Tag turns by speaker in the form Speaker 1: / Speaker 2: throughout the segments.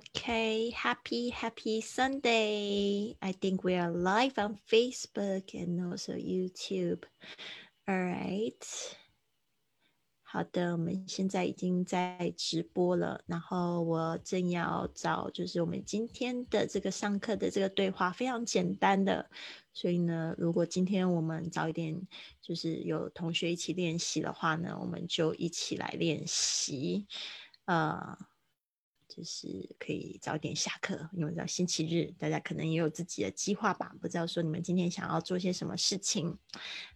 Speaker 1: Okay, happy, happy Sunday. I think we are live on Facebook and also YouTube. All right. 好的，我们现在已经在直播了，然后我正要找，就是我们今天的这个上课的这个对话，非常简单的，所以呢，如果今天我们早一点，就是有同学一起练习的话呢，我们就一起来练习，呃。就是可以早点下课，因为到星期日大家可能也有自己的计划吧，不知道说你们今天想要做些什么事情。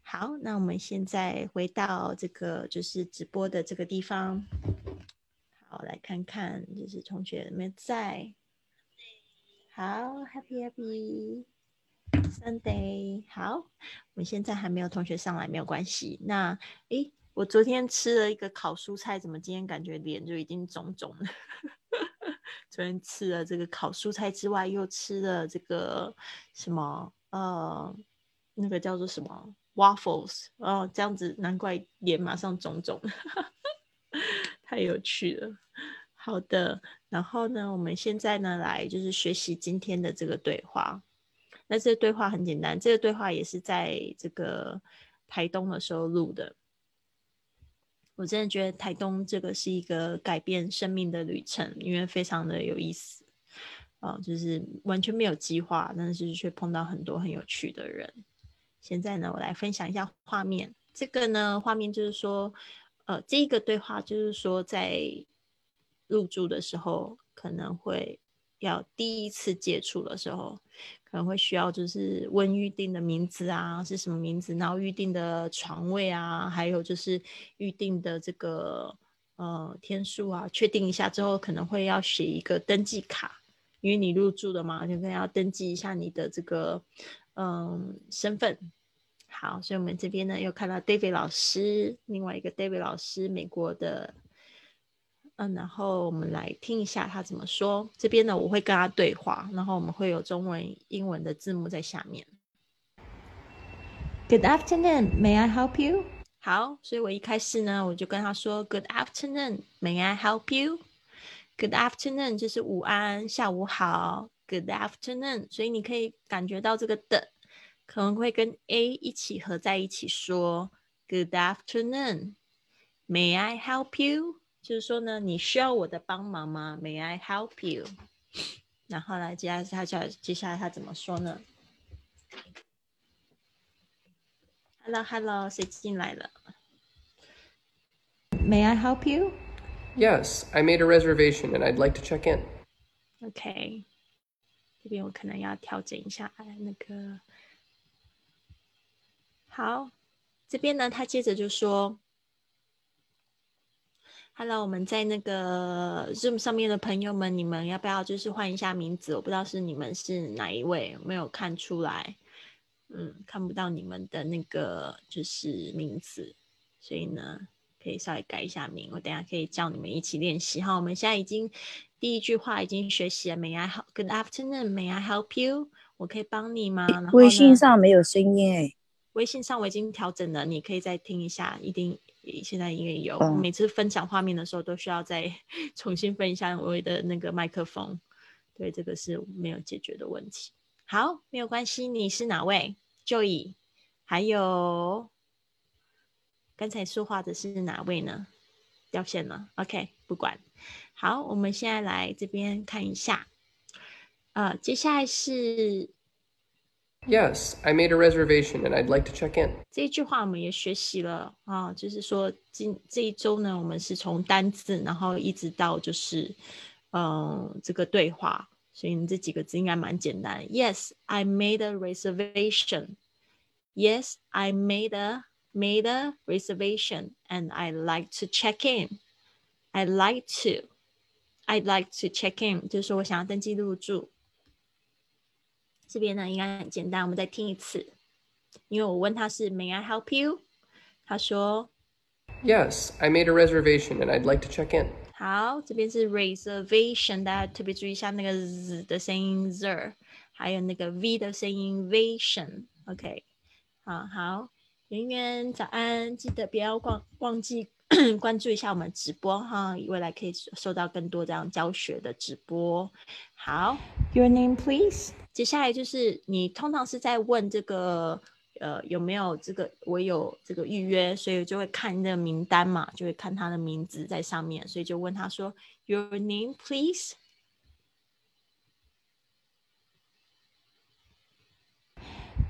Speaker 1: 好，那我们现在回到这个就是直播的这个地方，好来看看就是同学有没在。好，Happy Happy Sunday。好，我们现在还没有同学上来，没有关系。那诶，我昨天吃了一个烤蔬菜，怎么今天感觉脸就已经肿肿了？昨天吃了这个烤蔬菜之外，又吃了这个什么呃，那个叫做什么 waffles 哦，这样子难怪脸马上肿肿，太有趣了。好的，然后呢，我们现在呢来就是学习今天的这个对话。那这个对话很简单，这个对话也是在这个台东的时候录的。我真的觉得台东这个是一个改变生命的旅程，因为非常的有意思，啊，就是完全没有计划，但是却碰到很多很有趣的人。现在呢，我来分享一下画面。这个呢，画面就是说，呃，这一个对话就是说，在入住的时候可能会要第一次接触的时候。可能会需要就是问预定的名字啊是什么名字，然后预定的床位啊，还有就是预定的这个呃天数啊，确定一下之后可能会要写一个登记卡，因为你入住的嘛，就可能要登记一下你的这个嗯身份。好，所以我们这边呢又看到 David 老师，另外一个 David 老师，美国的。嗯，然后我们来听一下他怎么说。这边呢，我会跟他对话，然后我们会有中文、英文的字幕在下面。Good afternoon, may I help you？好，所以我一开始呢，我就跟他说 Good afternoon, may I help you？Good afternoon 就是午安，下午好。Good afternoon，所以你可以感觉到这个的可能会跟 A 一起合在一起说 Good afternoon, may I help you？就是说呢，你需要我的帮忙吗？May I help you？然后来接下来他叫接下来他怎么说呢？Hello Hello，谁进来了？May I help you?
Speaker 2: Yes, I made a reservation and I'd like to check in.
Speaker 1: OK，这边我可能要调整一下那个。好，这边呢，他接着就说。Hello，我们在那个 Zoom 上面的朋友们，你们要不要就是换一下名字？我不知道是你们是哪一位，没有看出来，嗯，看不到你们的那个就是名字，所以呢，可以稍微改一下名。我等下可以叫你们一起练习哈。我们现在已经第一句话已经学习了，May I help？Good afternoon，May I help you？我可以帮你吗？
Speaker 3: 微信上没有声音哎，
Speaker 1: 微信上我已经调整了，你可以再听一下，一定。现在因为有每次分享画面的时候，都需要再 重新分一下我的那个麦克风，对，这个是没有解决的问题。好，没有关系。你是哪位？Joy，还有刚才说话的是哪位呢？掉线了。OK，不管。好，我们现在来这边看一下。呃，接下来是。
Speaker 2: Yes, I made a reservation and I'd like to check in.
Speaker 1: 这一句话我们也学习了啊，就是说今这一周呢，我们是从单字，然后一直到就是嗯这个对话，所以你这几个字应该蛮简单。Yes, I made a reservation. Yes, I made a made a reservation and I like to check in. I like to. I'd like to check in，就是说我想要登记入住。 这边呢应该很简单，我们再听一次。因为我问他是 May I help you？他说
Speaker 2: Yes, I made a reservation and I'd like to check in。
Speaker 1: 好，这边是 reservation，大家特别注意一下那个 z 的声音 z，还有那个 v 的声音 vation。OK，好好，圆圆早安，记得不要忘忘记 关注一下我们直播哈，未来可以收到更多这样教学的直播。好，Your name please。 接下来就是你通常是在问这个呃有没有这个我有这个预约，所以就会看那个名单嘛，就会看他的名字在上面，所以就问他说 Your name please。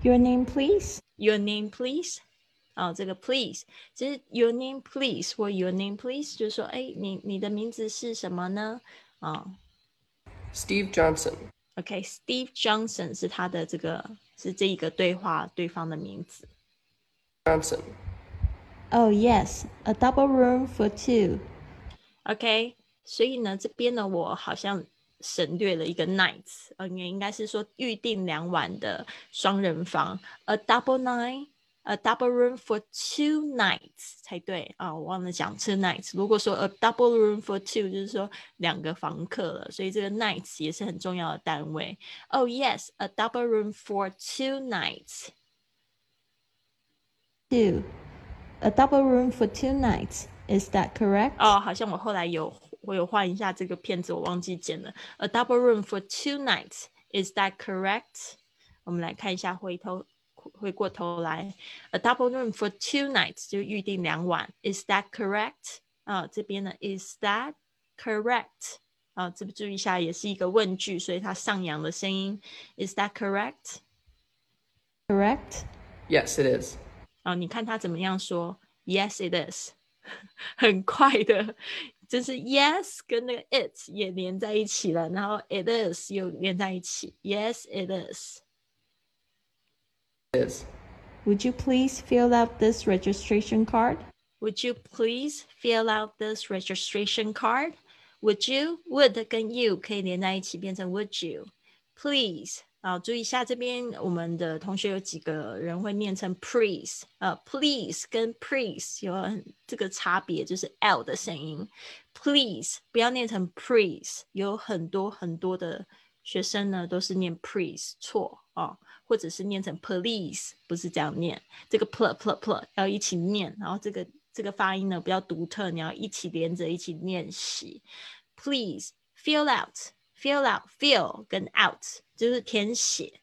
Speaker 1: Your name please. Your name please. 哦，这个 please 其实 your name please 或 your name please 就是说，哎，你你的名字是什么呢？啊
Speaker 2: ，Steve Johnson。
Speaker 1: OK，Steve Johnson 是他的这个是这一个对话对方的名字。
Speaker 2: Johnson。
Speaker 1: Oh yes, a double room for two. OK，所以呢，这边呢，我好像省略了一个 nights，呃，也应该是说预定两晚的双人房，a double night。A double room for two nights 才对啊！我忘了讲 two nights。如果说 a double room for two，就是说两个房客了，所以这个 nights 也是很重要的单位。Oh yes, a double room for two nights. Two, a double room for two nights. Is that correct? 哦，好像我后来有我有换一下这个片子，我忘记剪了。A double room for two nights. Is that correct? 我们来看一下回头。 回过头来，a double room for two nights 就预定两晚，is that correct？啊，这边呢，is that correct？啊，这注意一下，也是一个问句，所以它上扬的声音，is that correct？Correct？Yes,
Speaker 2: it is。
Speaker 1: 啊，你看他怎么样说？Yes, it is。很快的，就是 yes 跟那个 it 也连在一起了，然后 it is 又连在一起，Yes, it is。
Speaker 2: is.
Speaker 1: Would you please fill out this registration card? Would you please fill out this registration card? Would you would 跟 you 可以连在一起变成 Would you please 啊？注意一下这边我们的同学有几个人会念成 please 呃，please 跟 please 有这个差别，就是 l 的声音。please 不要念成 please，有很多很多的学生呢都是念 please 错啊。 或者是念成 police，不是这样念，这个 pl pl pl 要一起念，然后这个这个发音呢比较独特，你要一起连着一起练习。Please fill out, fill out, fill 跟 out 就是填写，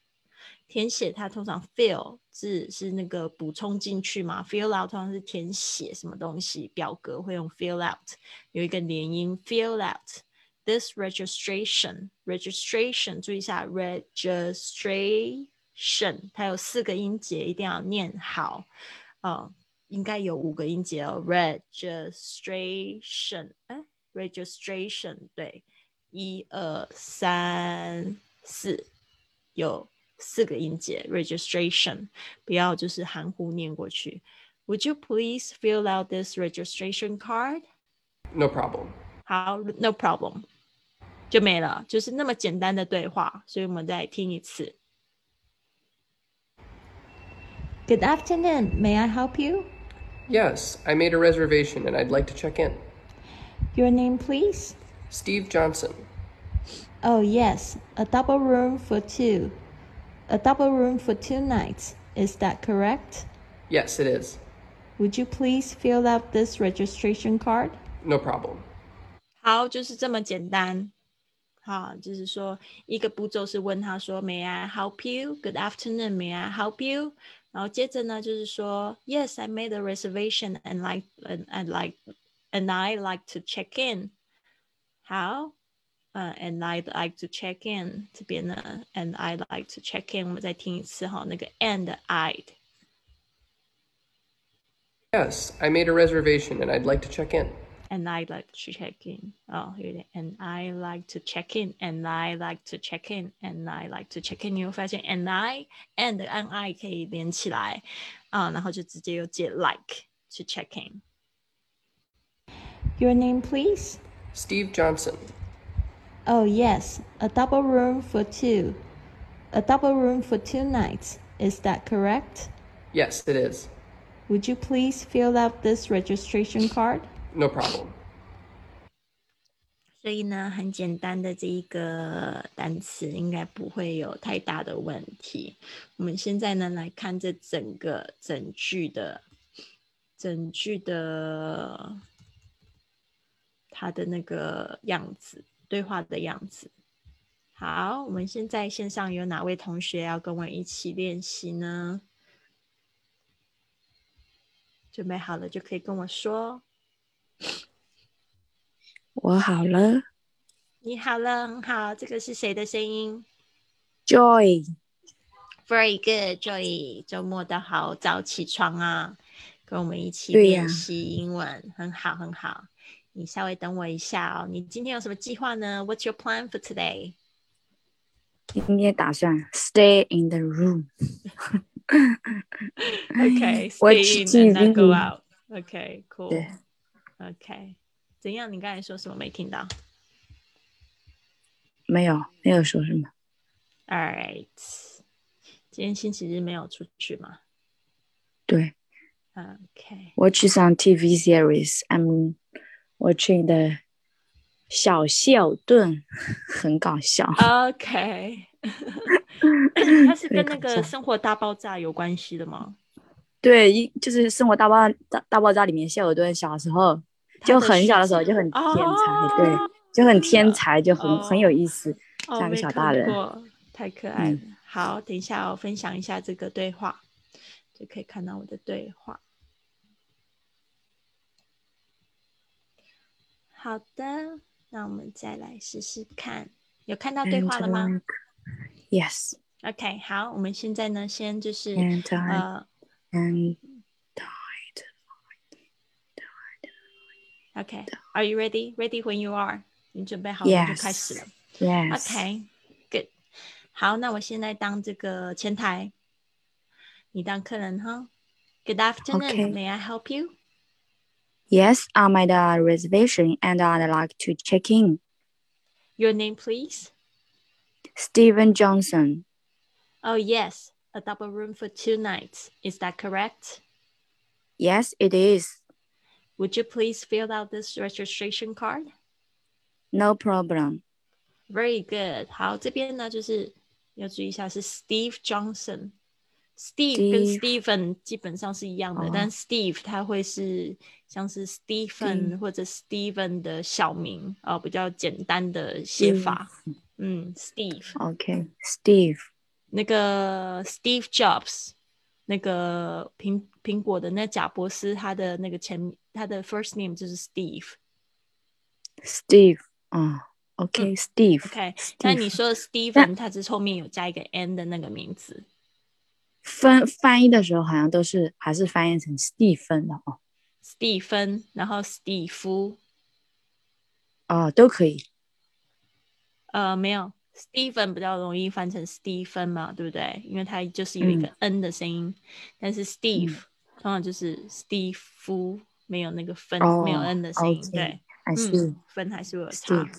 Speaker 1: 填写它通常 fill 是是那个补充进去嘛，fill out 通常是填写什么东西，表格会用 fill out，有一个连音 fill out this registration registration 注意一下 registration。省，它有四个音节，一定要念好。哦，应该有五个音节哦。registration，哎，registration，对，一二三四，有四个音节。registration，不要就是含糊念过去。Would you please fill out this registration card?
Speaker 2: No problem.
Speaker 1: 好，No problem，就没了，就是那么简单的对话。所以我们再听一次。Good afternoon. May I help you?
Speaker 2: Yes, I made a reservation and I'd like to check in.
Speaker 1: Your name, please?
Speaker 2: Steve Johnson.
Speaker 1: Oh, yes, a double room for two. A double room for two nights. Is that correct?
Speaker 2: Yes, it is.
Speaker 1: Would you please fill out this registration card?
Speaker 2: No problem.
Speaker 1: 好，就是这么简单。好，就是说一个步骤是问他说，May I help you? Good afternoon. May I help you? 然后接着呢，就是说，Yes, I made a reservation and like and I like and I like to check in。好，呃，and I like to check in 这边呢，and I like to check in，我们再听一次哈，那个 and
Speaker 2: I。Yes, I made a reservation and I'd like to check in
Speaker 1: and I like to check in. Oh, and I like to check in, and I like to check in, and I like to check in. 你会发现 and I and and I 可以连起来啊，然后就直接又接 like to check in. Your name, please.
Speaker 2: Steve Johnson.
Speaker 1: Oh yes, a double room for two. A double room for two nights. Is that correct?
Speaker 2: Yes, it is.
Speaker 1: Would you please fill out this registration card?
Speaker 2: No problem.
Speaker 1: 所以呢，很简单的这一个单词应该不会有太大的问题。我们现在呢来看这整个整句的整句的他的那个样子，对话的样子。好，我们现在线上有哪位同学要跟我一起练习呢？准备好了就可以跟我说。
Speaker 3: 我好了
Speaker 1: 你好了，很好。这个是谁的声音
Speaker 3: ，Joy。
Speaker 1: ？Very good, Joy。周末的好早起床啊，跟我们一起练习英文，很好，很好。你稍微等我一下哦。你今天有什么计划呢？What's your plan for today?
Speaker 3: 今天打算 stay in the room。
Speaker 1: Okay,
Speaker 3: 我
Speaker 1: stay and not go out. Okay, Okay，怎样？你刚才说什么没听到
Speaker 3: 没有，没有说什么。
Speaker 1: ？All right，今天星期日没有出去吗
Speaker 3: 对？Okay，，watch some TV series. I'm watching the 小孝顿，很搞笑。
Speaker 1: OK，它是 跟那个《生活大爆炸》有关系的吗？
Speaker 3: 对，一就是《生活大爆大大爆炸》里面谢尔顿小时候就很小的时候就很天才，
Speaker 1: 哦
Speaker 3: 对，就很天才，就很、
Speaker 1: 哦
Speaker 3: 很有意思。
Speaker 1: 哦，
Speaker 3: 像个小大人
Speaker 1: 过，太可爱了。
Speaker 3: 嗯
Speaker 1: 好，等一下我分享一下这个对话，就可以看到我的对话。好的，那我们再来试试看，有看到对话了吗 Yes,？OK，好，我们现在呢，先就是呃
Speaker 3: and
Speaker 1: OK，Are you ready? Ready when you are？你准备好了我们就
Speaker 3: Yes
Speaker 1: 开始了。
Speaker 3: yes.
Speaker 1: OK，Good。好，那我现在当这个前台，你当客人哈。Good afternoon.
Speaker 3: Okay.
Speaker 1: May I help you?
Speaker 3: Yes, I made a reservation and I'd like to check in.
Speaker 1: Your name, please.
Speaker 3: Stephen Johnson.
Speaker 1: Oh yes, a double room for two nights. Is that correct?
Speaker 3: Yes, it is.
Speaker 1: Would you please fill out this registration card?
Speaker 3: No problem.
Speaker 1: Very good. 好，这边呢就是要注意一下是 Steve Johnson。Steve 跟
Speaker 3: Steve
Speaker 1: Stephen 基本上是一样的，
Speaker 3: 哦
Speaker 1: 但 Steve 他会是像是 Stephen 或者 Steven 的小名哦，比较简单的写法。嗯，Steve
Speaker 3: Okay. Steve.
Speaker 1: 那个 Steve Jobs， 那个苹苹果的那贾伯斯，他的那个前他的 first name 就是 Steve。
Speaker 3: Steve. Oh, okay. Steve.
Speaker 1: OK，那你说的 Steven，他只是后面有加一个 n 的那个名字。
Speaker 3: 翻翻译的时候好像都是还是翻译成 Stephen 的哦。
Speaker 1: 史蒂芬，然后史蒂夫，
Speaker 3: 哦，都可以。
Speaker 1: 呃，没有，Steven 比较容易翻成 Stephen 嘛，对不对？因为它就是有一个 n 的声音，但是 Steve、通常就是 Steve，，没有那个分，
Speaker 3: 哦
Speaker 1: 没有 n 的声音对嗯分还是会有差。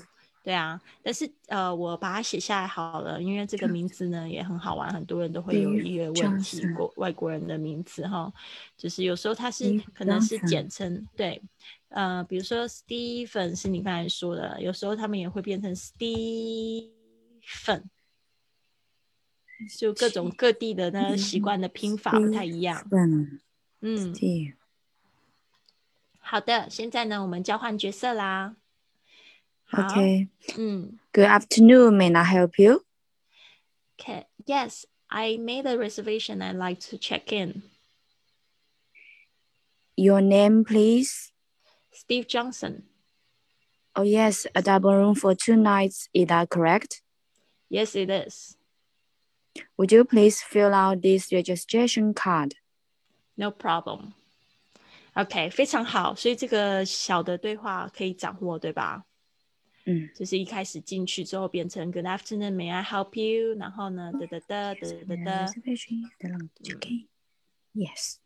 Speaker 1: 对啊，但是呃，我把它写下来好了，因为这个名字呢也很好玩，很多人都会有
Speaker 3: Steve
Speaker 1: 一个问题，国外国人的名字哈，就是有时候它是可能是简称，对，呃，比如说 Stephen 是你刚才说的，有时候他们也会变成Stephen，就各种各地的那个习惯的拼法不太一样，
Speaker 3: Stephen.
Speaker 1: 嗯，
Speaker 3: Steve.
Speaker 1: 好的，现在呢我们交换角色啦，好
Speaker 3: Okay.
Speaker 1: 嗯。
Speaker 3: Good afternoon. May I help you?
Speaker 1: Okay. Yes, I made a reservation. I'd like to check in.
Speaker 3: Your name, please.
Speaker 1: Steve Johnson.
Speaker 3: Oh yes, a double room for two nights. Is that correct?
Speaker 1: Yes, it is.
Speaker 3: Would you please fill out this registration card?
Speaker 1: No problem. OK，非常好。所以这个小的对话可以掌握，对吧？
Speaker 3: 嗯，
Speaker 1: 就是一开始进去之后变成 Good afternoon, may I help you？然后呢，哒哒哒哒哒哒。
Speaker 3: Reservation. Okay. Yes.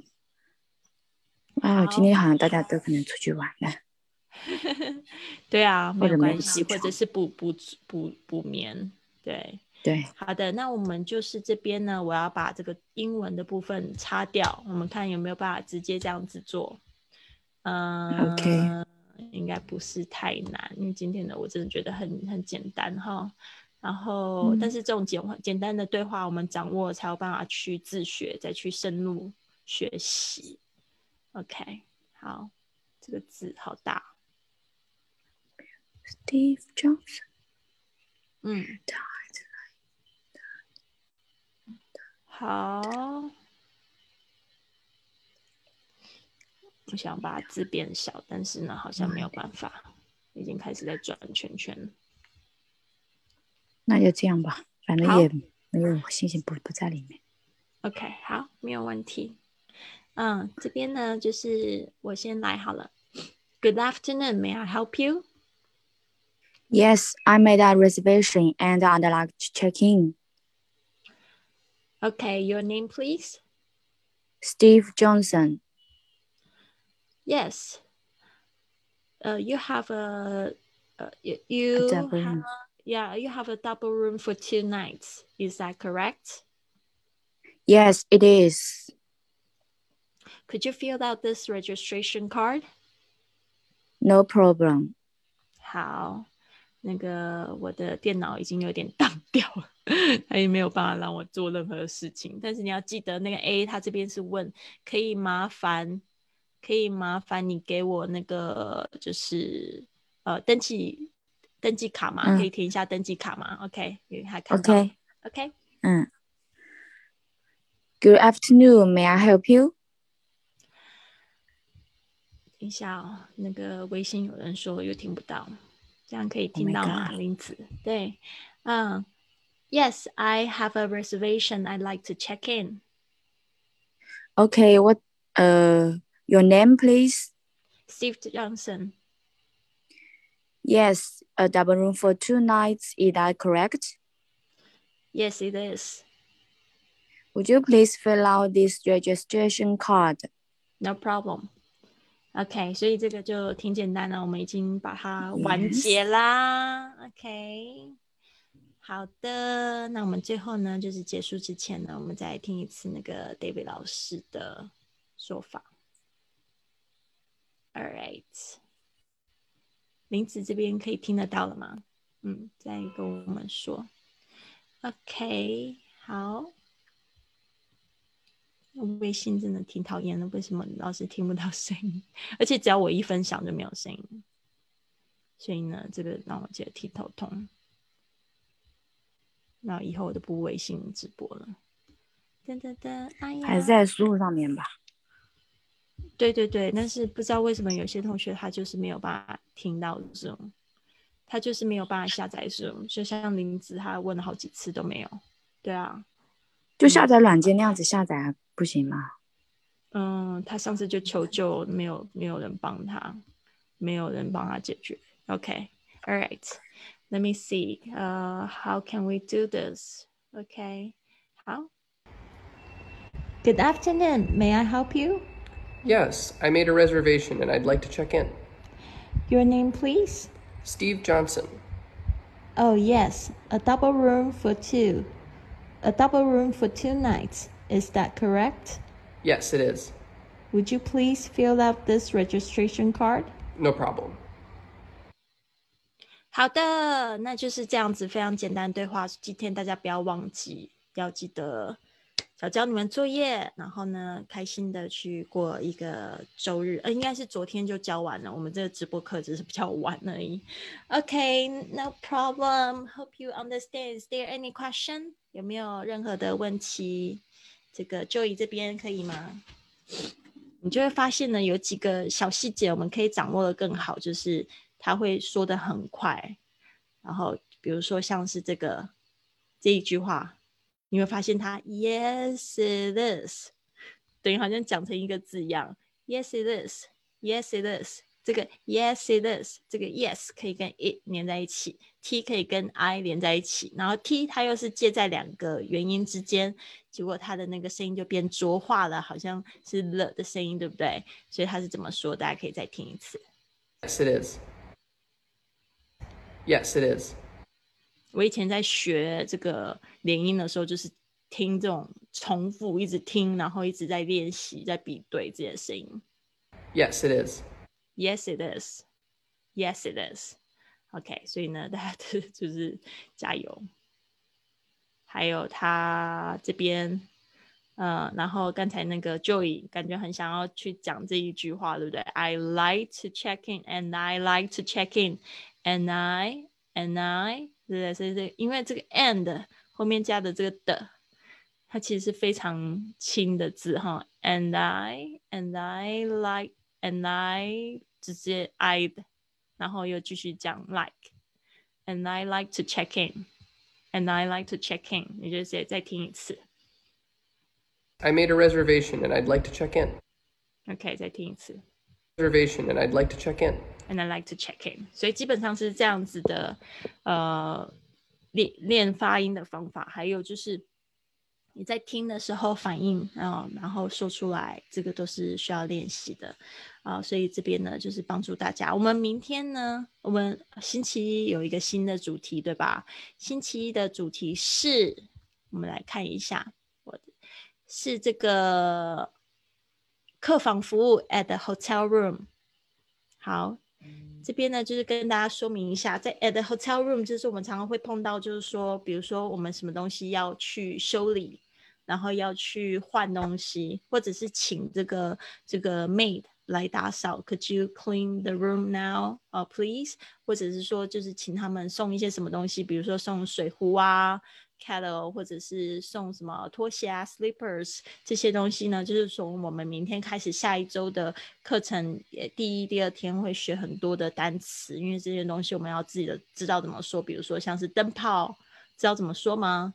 Speaker 3: 哇，
Speaker 1: 好
Speaker 3: 今天好像大家都可能出去玩了。
Speaker 1: 对啊，没
Speaker 3: 或者没
Speaker 1: 有关系，
Speaker 3: 起床
Speaker 1: 或者是补补补补眠。 对，
Speaker 3: 对，
Speaker 1: 好的，那我们就是这边呢，我要把这个英文的部分擦掉，我们看有没有办法直接这样子做。嗯
Speaker 3: OK
Speaker 1: 应该不是太难，因为今天的我真的觉得很很简单哈。然后，
Speaker 3: 嗯
Speaker 1: 但是这种简简单的对话，我们掌握才有办法去自学，再去深入学习。OK，好，这个字好大。
Speaker 3: Steve Johnson。
Speaker 1: 嗯，好，我想把字变小，但是呢，好像没有办法，已经开始在转圈圈。
Speaker 3: 那就这样吧，反正也没有星星不不在里面。
Speaker 1: OK，好，没有问题。嗯，这边呢，就是我先来好了。Good afternoon, may I help you?
Speaker 3: Yes, I made a reservation and I'd like to check in.
Speaker 1: Okay, your name, please.
Speaker 3: Steve Johnson.
Speaker 1: Yes. Uh, you have a, uh, you, you
Speaker 3: double
Speaker 1: have,
Speaker 3: room.
Speaker 1: yeah, you have a double room for two nights. Is that correct?
Speaker 3: Yes, it is.
Speaker 1: Could you fill out this registration card?
Speaker 3: No problem.
Speaker 1: 好，那个我的电脑已经有点当掉了， 它也没有办法让我做任何事情。但是你要记得，那个 A 他这边是问，可以麻烦，可以麻烦你给我那个就是呃登记登记卡吗？
Speaker 3: 嗯
Speaker 1: 可以填一下登记卡吗？OK，因为还看到 OK，OK，
Speaker 3: 嗯。Good afternoon, may I help you?
Speaker 1: 等一下哦，那个微信有人说又听不到，这样可以
Speaker 3: Oh
Speaker 1: 听到吗林子，对，嗯 ，Yes, I have a reservation. I'd like to check in.
Speaker 3: Okay, what uh your name please?
Speaker 1: Steve Johnson.
Speaker 3: Yes, a double room for two nights, is that correct?
Speaker 1: Yes, it is.
Speaker 3: Would you please fill out this registration card?
Speaker 1: No problem. OK，所以这个就挺简单的，我们已经把它完结啦。OK， 好的，那我们最后呢，就是结束之前呢，我们再听一次那个 David 老师的说法。All right，林子这边可以听得到了吗？嗯，再跟我们说。OK，好。微信真的挺讨厌的，为什么老是听不到声音？而且只要我一分享就没有声音，所以呢，这个让我觉得挺头痛。那以后我都不微信直播了。噔噔噔，哎呀，
Speaker 3: 还是在输入上面吧。
Speaker 1: 对对对，但是不知道为什么有些同学他就是没有办法听到 Zoom，他就是没有办法下载 Zoom，就像林子他问了好几次都没有。对啊，
Speaker 3: 就下载软件那样子下载啊不行吗？
Speaker 1: 嗯，他上次就求救，没有没有人帮他，没有人帮他解决。OK，All、right，Let me see，呃、h uh, how can we do this okay how good afternoon. May I help you?
Speaker 2: Yes, I made a reservation and I'd like to check in.
Speaker 1: Your name, please.
Speaker 2: Steve Johnson.
Speaker 1: Oh yes, a double room for two. A double room for two nights. Is that correct?
Speaker 2: Yes, it is.
Speaker 1: Would you please fill out this registration card?
Speaker 2: No problem.
Speaker 1: 好的，那就是这样子，非常简单对话。今天大家不要忘记，要记得小教你们作业，然后呢，开心的去过一个周日。呃，应该是昨天就教完了，我们这个直播课只是比较晚而已。OK，no、problem. Hope you understand. Is there any question？有没有任何的问题？这个 Joey 这边可以吗？你就会发现呢，有几个小细节我们可以掌握的更好，就是他会说的很快，然后比如说像是这个这一句话，你会发现他 Yes it is，等于好像讲成一个字一样，Yes it is，Yes it is，这个 Yes it is，这个 Yes 可以跟 it 连在一起，T 可以跟 I 连在一起，然后 T 它又是介在两个元音之间，结果它的那个声音就变浊化了，好像是了的声音，对不对？所以它是怎么说？大家可以再听一次。
Speaker 2: Yes, it is. Yes, it is.
Speaker 1: 我以前在学这个连音的时候，就是听这种重复，一直听，然后一直在练习，在比对自己的声音。
Speaker 2: Yes, it is.
Speaker 1: Yes, it is. Yes, it is. OK，所以呢，大家就就是加油。还有他这边，呃，然后刚才那个 Joey 感觉很想要去讲这一句话，对不对？I like to check in and I like to check in and I and I，对对对对，因为这个 and 后面加的这个的，它其实是非常轻的字哈。And I and I like and I 直接 I，然后又继续讲 like，and I like to check in，and I like to check in，你就再再听一次。
Speaker 2: I made a reservation and I'd like to check in.
Speaker 1: OK，再听一次。
Speaker 2: Reservation and I'd like to check in.
Speaker 1: And I like to check in。所以基本上是这样子的，呃，练练发音的方法，还有就是你在听的时候反应啊、然后说出来，这个都是需要练习的啊、所以这边呢，就是帮助大家。我们明天呢，我们星期一有一个新的主题，对吧？星期一的主题是，我们来看一下，我的是这个客房服务 at the hotel room。好，这边呢就是跟大家说明一下，在 at the hotel room，就是我们常常会碰到，就是说，比如说我们什么东西要去修理，然后要去换东西，或者是请这个这个 maid 来打扫，Could you clean the room now, 呃、please？或者是说就是请他们送一些什么东西，比如说送水壶啊。Kettle 或者是送什么拖鞋啊、slippers 这些东西呢，就是从我们明天开始下一周的课程，也第一、第二天会学很多的单词，因为这些东西我们要自己的知道怎么说，比如说像是灯泡，知道怎么说吗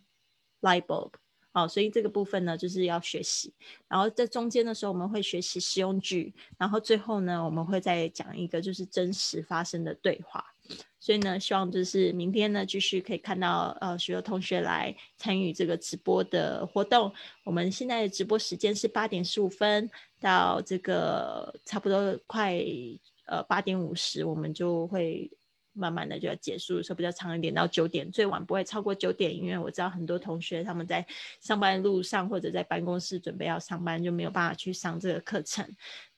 Speaker 1: ？light bulb。哦，所以这个部分呢，就是要学习。然后在中间的时候，我们会学习实用句，然后最后呢，我们会再讲一个就是真实发生的对话。所以呢，希望就是明天呢，继续可以看到呃许多同学来参与这个直播的活动。我们现在的直播时间是八点十五分到这个差不多快呃八点五十，我们就会慢慢的就要结束的时候比较长一点，到九点，最晚不会超过九点，因为我知道很多同学他们在上班路上或者在办公室准备要上班，就没有办法去上这个课程。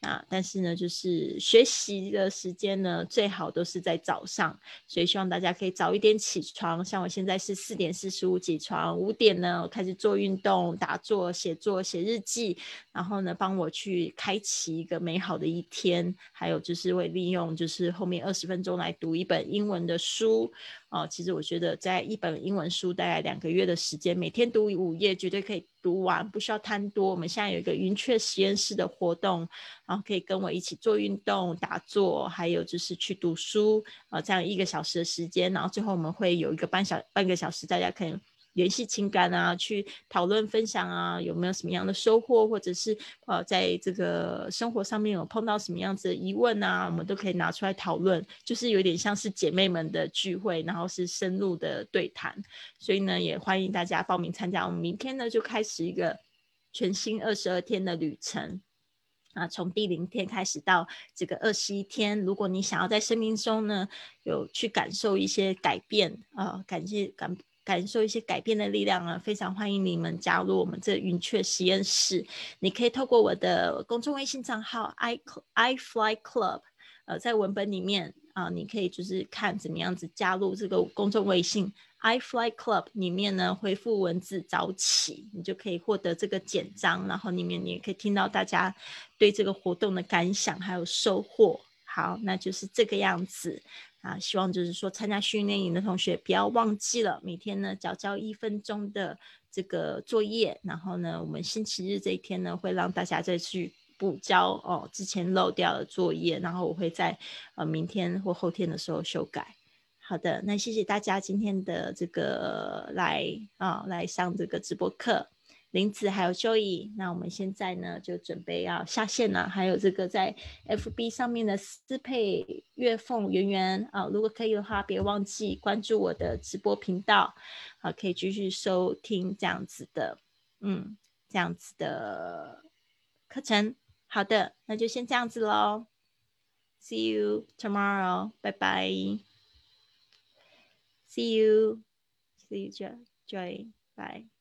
Speaker 1: 啊但是呢，就是学习的时间呢，最好都是在早上，所以希望大家可以早一点起床。像我现在是四点四十五起床，五点呢我开始做运动、打坐、写作、写日记，然后呢帮我去开启一个美好的一天。还有就是会利用就是后面二十分钟来读一本英文的书。哦，其实我觉得在一本英文书大概两个月的时间，每天读五页，绝对可以读完，不需要贪多。我们现在有一个云雀实验室的活动，然后可以跟我一起做运动、打坐，还有就是去读书，啊、这样一个小时的时间，然后最后我们会有一个半小半个小时，大家可以联系情感啊，去讨论分享啊，有没有什么样的收获，或者是呃，在这个生活上面有碰到什么样子的疑问啊，我们都可以拿出来讨论，就是有点像是姐妹们的聚会，然后是深入的对谈，所以呢，也欢迎大家报名参加。我们明天呢就开始一个全新二十二天的旅程。啊，从第零天开始到这个二十一天，如果你想要在生命中呢有去感受一些改变啊，感谢感感受一些改变的力量啊，非常欢迎你们加入我们这云雀实验室。你可以透过我的公众微信账号 i i fly club，呃，在文本里面啊，你可以就是看怎么样子加入这个公众微信。i fly club 里面呢，回复文字早起，你就可以获得这个简章，然后里面你也可以听到大家对这个活动的感想还有收获。好，那就是这个样子啊。希望就是说参加训练营的同学不要忘记了，每天呢交交一分钟的这个作业，然后呢，我们星期日这一天呢会让大家再去补交哦之前漏掉的作业，然后我会在呃明天或后天的时候修改。好的，那谢谢大家今天的这个来啊、来上这个直播课，林子还有 Joey，那我们现在呢就准备要下线了，还有这个在 FB 上面的思佩、月凤、圆圆啊，如果可以的话，别忘记关注我的直播频道，啊，可以继续收听这样子的，嗯，这样子的课程。好的，那就先这样子喽，See you tomorrow，拜拜。See you，see you，Joy，bye